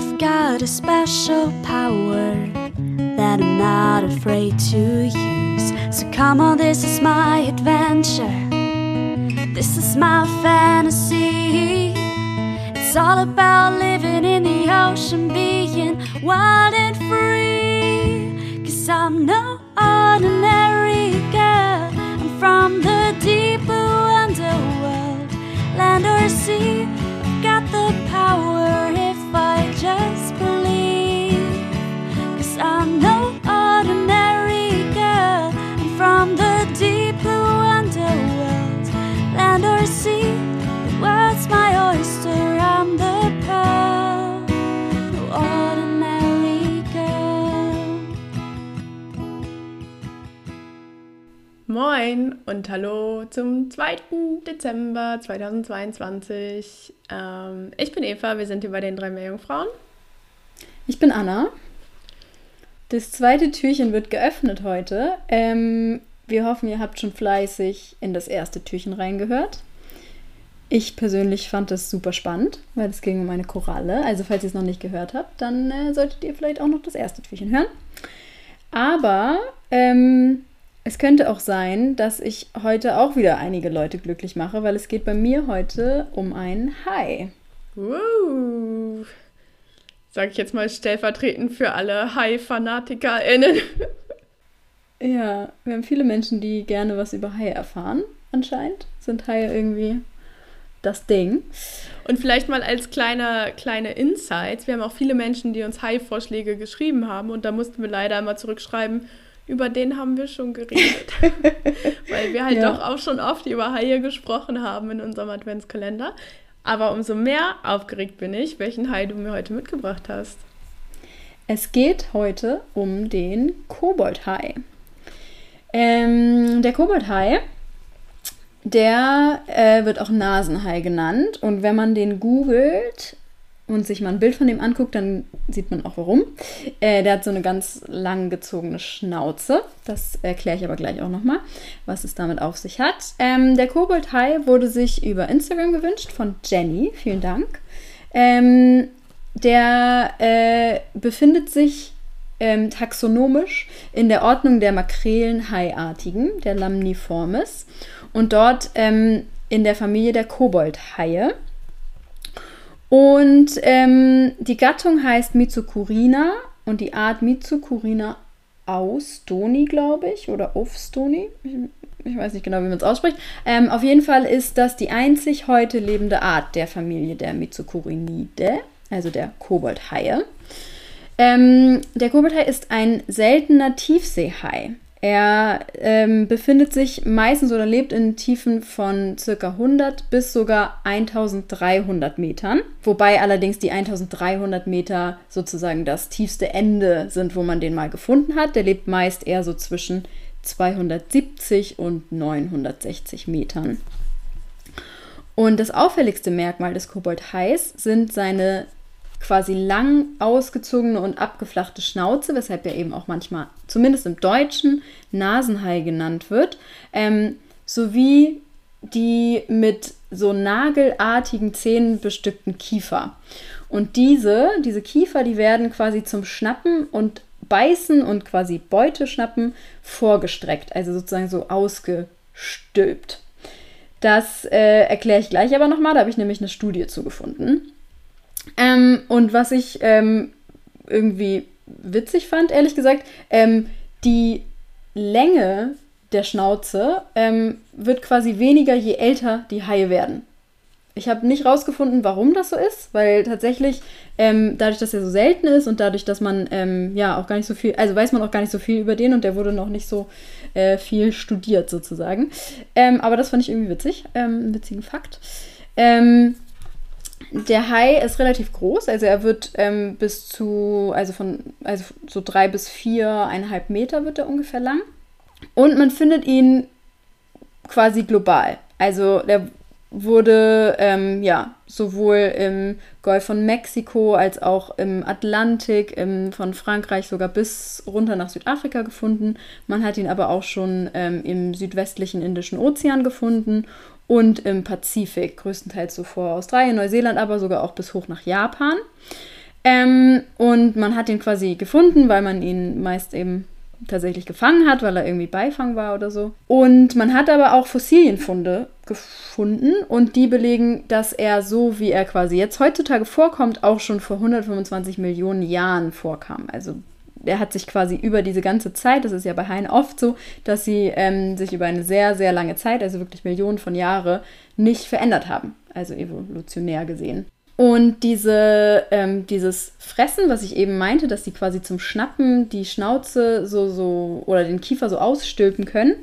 I've got a special power that I'm not afraid to use. So come on, this is my adventure. This is my fantasy. It's all about living in the ocean, being wild and free. Moin und hallo zum 2. Dezember 2022. Ähm, ich bin Eva, wir sind hier bei den drei Meerjungfrauen. Ich bin Anna. Das zweite Türchen wird geöffnet heute. Ähm, wir hoffen, ihr habt schon fleißig in das erste Türchen reingehört. Ich persönlich fand das super spannend, weil es ging um eine Koralle. Also falls ihr es noch nicht gehört habt, dann äh, solltet ihr vielleicht auch noch das erste Türchen hören. Aber ähm, es könnte auch sein, dass ich heute auch wieder einige Leute glücklich mache, weil es geht bei mir heute um einen Hai. Woo! Sag ich jetzt mal stellvertretend für alle Hai-FanatikerInnen. Ja, wir haben viele Menschen, die gerne was über Haie erfahren, anscheinend. Sind Haie irgendwie das Ding. Und vielleicht mal als kleine, kleine Insights. Wir haben auch viele Menschen, die uns Hai-Vorschläge geschrieben haben und da mussten wir leider immer zurückschreiben, über den haben wir schon geredet. Weil wir halt Ja. doch auch schon oft über Haie gesprochen haben in unserem Adventskalender. Aber umso mehr aufgeregt bin ich, welchen Hai du mir heute mitgebracht hast. Es geht heute um den Koboldhai. Ähm, der Koboldhai, der äh, wird auch Nasenhai genannt. Und wenn man den googelt und sich mal ein Bild von dem anguckt, dann sieht man auch warum. Äh, der hat so eine ganz lang gezogene Schnauze. Das erkläre ich aber gleich auch nochmal, was es damit auf sich hat. Ähm, der Koboldhai wurde sich über Instagram gewünscht von Jenny. Vielen Dank. Ähm, der äh, befindet sich ähm, taxonomisch in der Ordnung der Makrelenhaiartigen, der Lamniformes, und dort ähm, in der Familie der Koboldhaie. Und ähm, die Gattung heißt Mitsukurina und die Art Mitsukurina austoni, glaube ich, oder aufstoni. Ich, ich weiß nicht genau, wie man es ausspricht. Ähm, auf jeden Fall ist das die einzig heute lebende Art der Familie der Mitsukurinidae, also der Koboldhaie. Ähm, der Koboldhai ist ein seltener Tiefseehai. Er ähm, befindet sich meistens oder lebt in Tiefen von ca. 100 bis sogar 1300 Metern. Wobei allerdings die 1300 Meter sozusagen das tiefste Ende sind, wo man den mal gefunden hat. Der lebt meist eher so zwischen 270 und 960 Metern. Und das auffälligste Merkmal des Koboldhais sind seine quasi lang ausgezogene und abgeflachte Schnauze, weshalb er eben auch manchmal, zumindest im Deutschen, Nasenhai genannt wird, ähm, sowie die mit so nagelartigen Zähnen bestückten Kiefer. Und diese, diese Kiefer, die werden quasi zum Schnappen und Beißen und quasi Beute schnappen vorgestreckt, also sozusagen so ausgestülpt. Das äh, erkläre ich gleich aber nochmal, da habe ich nämlich eine Studie zugefunden. Ähm, und was ich ähm, irgendwie witzig fand, ehrlich gesagt, ähm, die Länge der Schnauze ähm, wird quasi weniger, je älter die Haie werden. Ich habe nicht rausgefunden, warum das so ist, weil tatsächlich ähm, dadurch, dass er so selten ist und dadurch, dass man ähm, ja auch gar nicht so viel, also weiß man auch gar nicht so viel über den und der wurde noch nicht so äh, viel studiert sozusagen. Ähm, aber das fand ich irgendwie witzig, ähm, einen witzigen Fakt. Der Hai ist relativ groß, also er wird ähm, bis zu, also von, also so drei bis viereinhalb Meter wird er ungefähr lang. Und man findet ihn quasi global. Also der wurde ähm, ja sowohl im Golf von Mexiko als auch im Atlantik, im, von Frankreich sogar bis runter nach Südafrika gefunden. Man hat ihn aber auch schon ähm, im südwestlichen Indischen Ozean gefunden und im Pazifik, größtenteils so vor Australien, Neuseeland, aber sogar auch bis hoch nach Japan. Ähm, und man hat ihn quasi gefunden, weil man ihn meist eben tatsächlich gefangen hat, weil er irgendwie Beifang war oder so. Und man hat aber auch Fossilienfunde gefunden und die belegen, dass er so, wie er quasi jetzt heutzutage vorkommt, auch schon vor 125 Millionen Jahren vorkam. Also er hat sich quasi über diese ganze Zeit, das ist ja bei Haien oft so, dass sie ähm, sich über eine sehr, sehr lange Zeit, also wirklich Millionen von Jahren, nicht verändert haben. Also evolutionär gesehen. Und diese, ähm, dieses Fressen, was ich eben meinte, dass die quasi zum Schnappen die Schnauze so, so oder den Kiefer so ausstülpen können,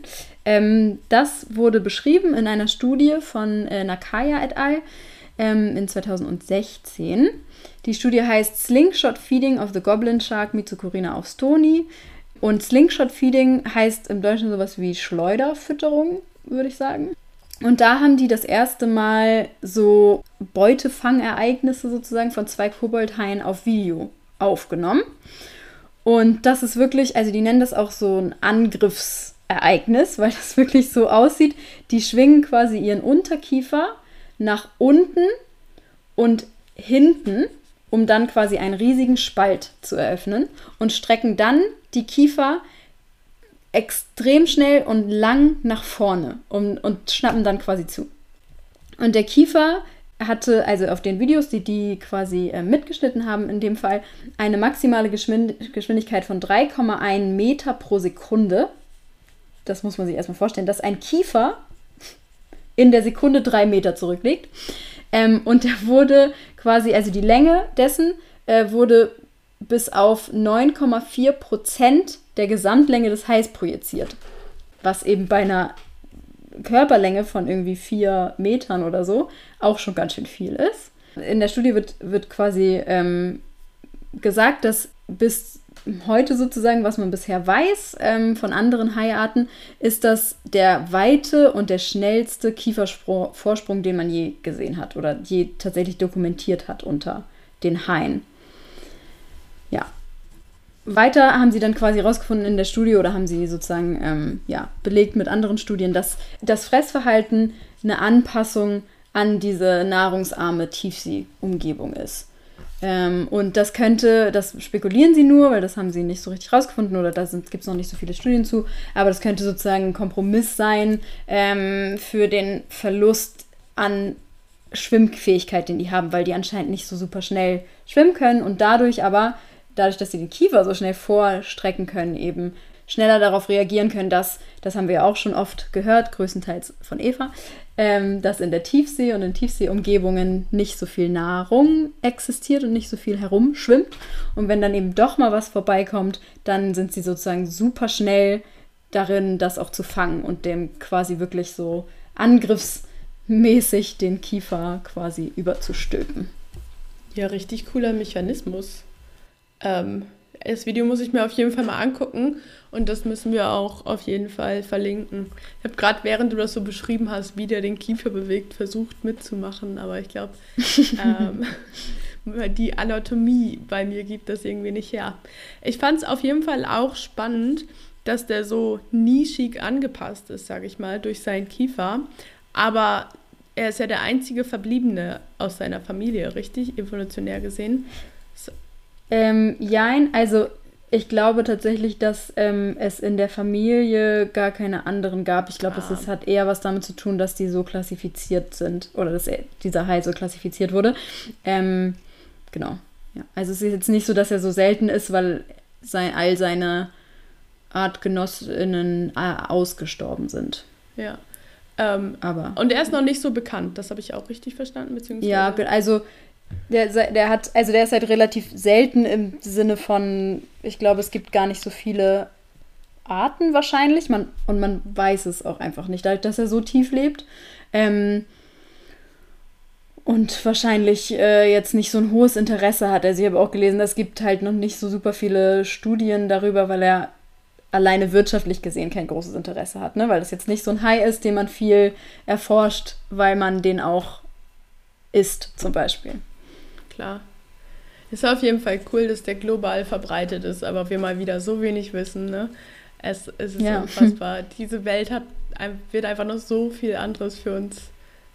ähm, das wurde beschrieben in einer Studie von äh, Nakaya et al. Ähm, in 2016. Die Studie heißt Slingshot Feeding of the Goblin Shark Mitsukurina auf Stony. Und Slingshot Feeding heißt im Deutschen sowas wie Schleuderfütterung, würde ich sagen. Und da haben die das erste Mal so Beutefangereignisse sozusagen von zwei Koboldhaien auf Video aufgenommen. Und das ist wirklich, also die nennen das auch so ein Angriffsereignis, weil das wirklich so aussieht. Die schwingen quasi ihren Unterkiefer nach unten und hinten, um dann quasi einen riesigen Spalt zu eröffnen und strecken dann die Kiefer extrem schnell und lang nach vorne und, und schnappen dann quasi zu. Und der Kiefer hatte, also auf den Videos, die die quasi äh, mitgeschnitten haben, in dem Fall eine maximale Geschwind Geschwindigkeit von 3,1 Meter pro Sekunde. Das muss man sich erstmal vorstellen, dass ein Kiefer in der Sekunde drei Meter zurücklegt. Ähm, und der wurde quasi, also die Länge dessen äh, wurde bis auf 9,4 Prozent der Gesamtlänge des Hais projiziert. Was eben bei einer Körperlänge von irgendwie vier Metern oder so auch schon ganz schön viel ist. In der Studie wird, wird quasi ähm, gesagt, dass bis heute sozusagen, was man bisher weiß ähm, von anderen Haiarten, ist das der weite und der schnellste Kiefervorsprung, den man je gesehen hat oder je tatsächlich dokumentiert hat unter den Haien. Ja, weiter haben sie dann quasi herausgefunden in der Studie oder haben sie sozusagen ähm, ja, belegt mit anderen Studien, dass das Fressverhalten eine Anpassung an diese nahrungsarme Tiefseeumgebung ist. Ähm, und das könnte, das spekulieren sie nur, weil das haben sie nicht so richtig rausgefunden oder da gibt es noch nicht so viele Studien zu, aber das könnte sozusagen ein Kompromiss sein ähm, für den Verlust an Schwimmfähigkeit, den die haben, weil die anscheinend nicht so super schnell schwimmen können und dadurch aber dadurch, dass sie den Kiefer so schnell vorstrecken können, eben schneller darauf reagieren können, dass, das haben wir auch schon oft gehört, größtenteils von Eva, ähm, dass in der Tiefsee und in Tiefseeumgebungen nicht so viel Nahrung existiert und nicht so viel herumschwimmt. Und wenn dann eben doch mal was vorbeikommt, dann sind sie sozusagen super schnell darin, das auch zu fangen und dem quasi wirklich so angriffsmäßig den Kiefer quasi überzustülpen. Ja, richtig cooler Mechanismus. Ähm, das Video muss ich mir auf jeden Fall mal angucken und das müssen wir auch auf jeden Fall verlinken. Ich habe gerade, während du das so beschrieben hast, wie der den Kiefer bewegt, versucht mitzumachen, aber ich glaube, ähm, die Anatomie bei mir gibt das irgendwie nicht her. Ich fand es auf jeden Fall auch spannend, dass der so nischig angepasst ist, sage ich mal, durch seinen Kiefer. Aber er ist ja der einzige Verbliebene aus seiner Familie, richtig? Evolutionär gesehen. Ähm, jein, also ich glaube tatsächlich, dass ähm, es in der Familie gar keine anderen gab. Ich glaube, ah. es hat eher was damit zu tun, dass die so klassifiziert sind oder dass er, dieser Hai so klassifiziert wurde. Ähm, genau. Ja. Also es ist jetzt nicht so, dass er so selten ist, weil sein, all seine Artgenossinnen äh, ausgestorben sind. Ja. Ähm, Aber. Und er ist noch nicht so bekannt, das habe ich auch richtig verstanden, beziehungsweise. Ja, also der, der hat, also der ist halt relativ selten im Sinne von, ich glaube, es gibt gar nicht so viele Arten wahrscheinlich. Man, und man weiß es auch einfach nicht, dadurch, dass er so tief lebt. Ähm, und wahrscheinlich äh, jetzt nicht so ein hohes Interesse hat. Also ich habe auch gelesen, es gibt halt noch nicht so super viele Studien darüber, weil er alleine wirtschaftlich gesehen kein großes Interesse hat, ne? Weil das jetzt nicht so ein Hai ist, den man viel erforscht, weil man den auch isst, zum Beispiel klar. Ist auf jeden Fall cool, dass der global verbreitet ist, aber wir mal wieder so wenig wissen. Ne? Es, es ist ja. unfassbar. Diese Welt hat, wird einfach noch so viel anderes für uns.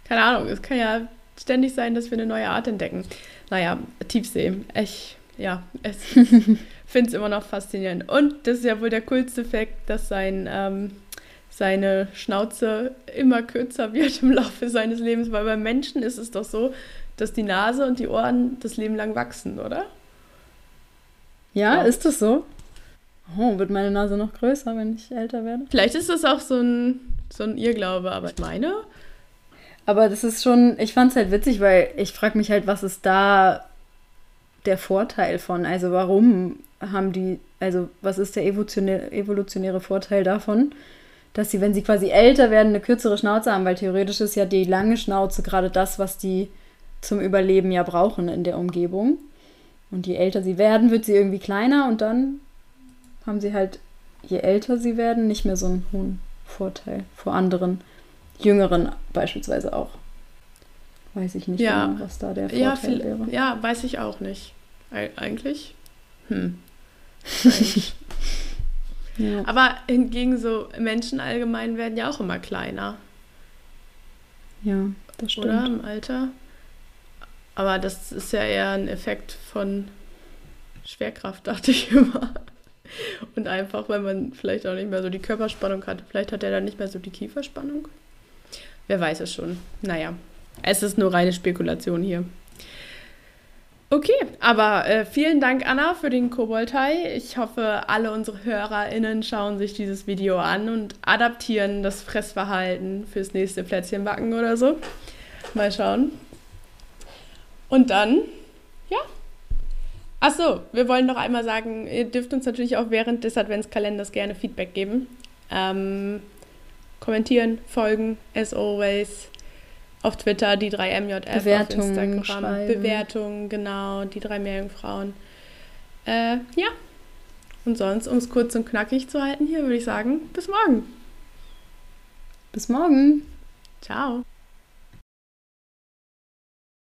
Keine Ahnung, es kann ja ständig sein, dass wir eine neue Art entdecken. Naja, Tiefsee. Ich, ja, es finde es immer noch faszinierend. Und das ist ja wohl der coolste Fakt, dass sein, ähm, seine Schnauze immer kürzer wird im Laufe seines Lebens, weil beim Menschen ist es doch so, dass die Nase und die Ohren das Leben lang wachsen, oder? Ja, ist das so? Oh, wird meine Nase noch größer, wenn ich älter werde? Vielleicht ist das auch so ein, so ein Irrglaube, aber ich meine. Aber das ist schon, ich fand es halt witzig, weil ich frage mich halt, was ist da der Vorteil von? Also warum haben die, also was ist der evolutionäre, evolutionäre Vorteil davon, dass sie, wenn sie quasi älter werden, eine kürzere Schnauze haben? Weil theoretisch ist ja die lange Schnauze gerade das, was die zum Überleben ja brauchen in der Umgebung. Und je älter sie werden, wird sie irgendwie kleiner und dann haben sie halt, je älter sie werden, nicht mehr so einen hohen Vorteil vor anderen Jüngeren beispielsweise auch. Weiß ich nicht Ja. genau, was da der Vorteil Ja, viel, wäre. ja, weiß ich auch nicht. Eig- Eigentlich. Hm. Eigentlich. Ja. Aber hingegen so Menschen allgemein werden ja auch immer kleiner, ja, das stimmt. oder? Im Alter. Aber das ist ja eher ein Effekt von Schwerkraft, dachte ich immer. Und einfach, weil man vielleicht auch nicht mehr so die Körperspannung hat. Vielleicht hat er dann nicht mehr so die Kieferspannung. Wer weiß es schon. Naja, es ist nur reine Spekulation hier. Okay, aber äh, vielen Dank, Anna, für den Koboldhai. Ich hoffe, alle unsere HörerInnen schauen sich dieses Video an und adaptieren das Fressverhalten fürs nächste Plätzchenbacken oder so. Mal schauen. Und dann, ja. Achso, wir wollen noch einmal sagen, ihr dürft uns natürlich auch während des Adventskalenders gerne Feedback geben. Ähm, kommentieren, folgen, as always. Auf Twitter die 3MJF, Bewertungen auf Instagram. schreiben. Bewertungen, genau, die drei Meerjungfrauen. Äh, ja. Und sonst, um es kurz und knackig zu halten, hier würde ich sagen, bis morgen. Bis morgen. Ciao.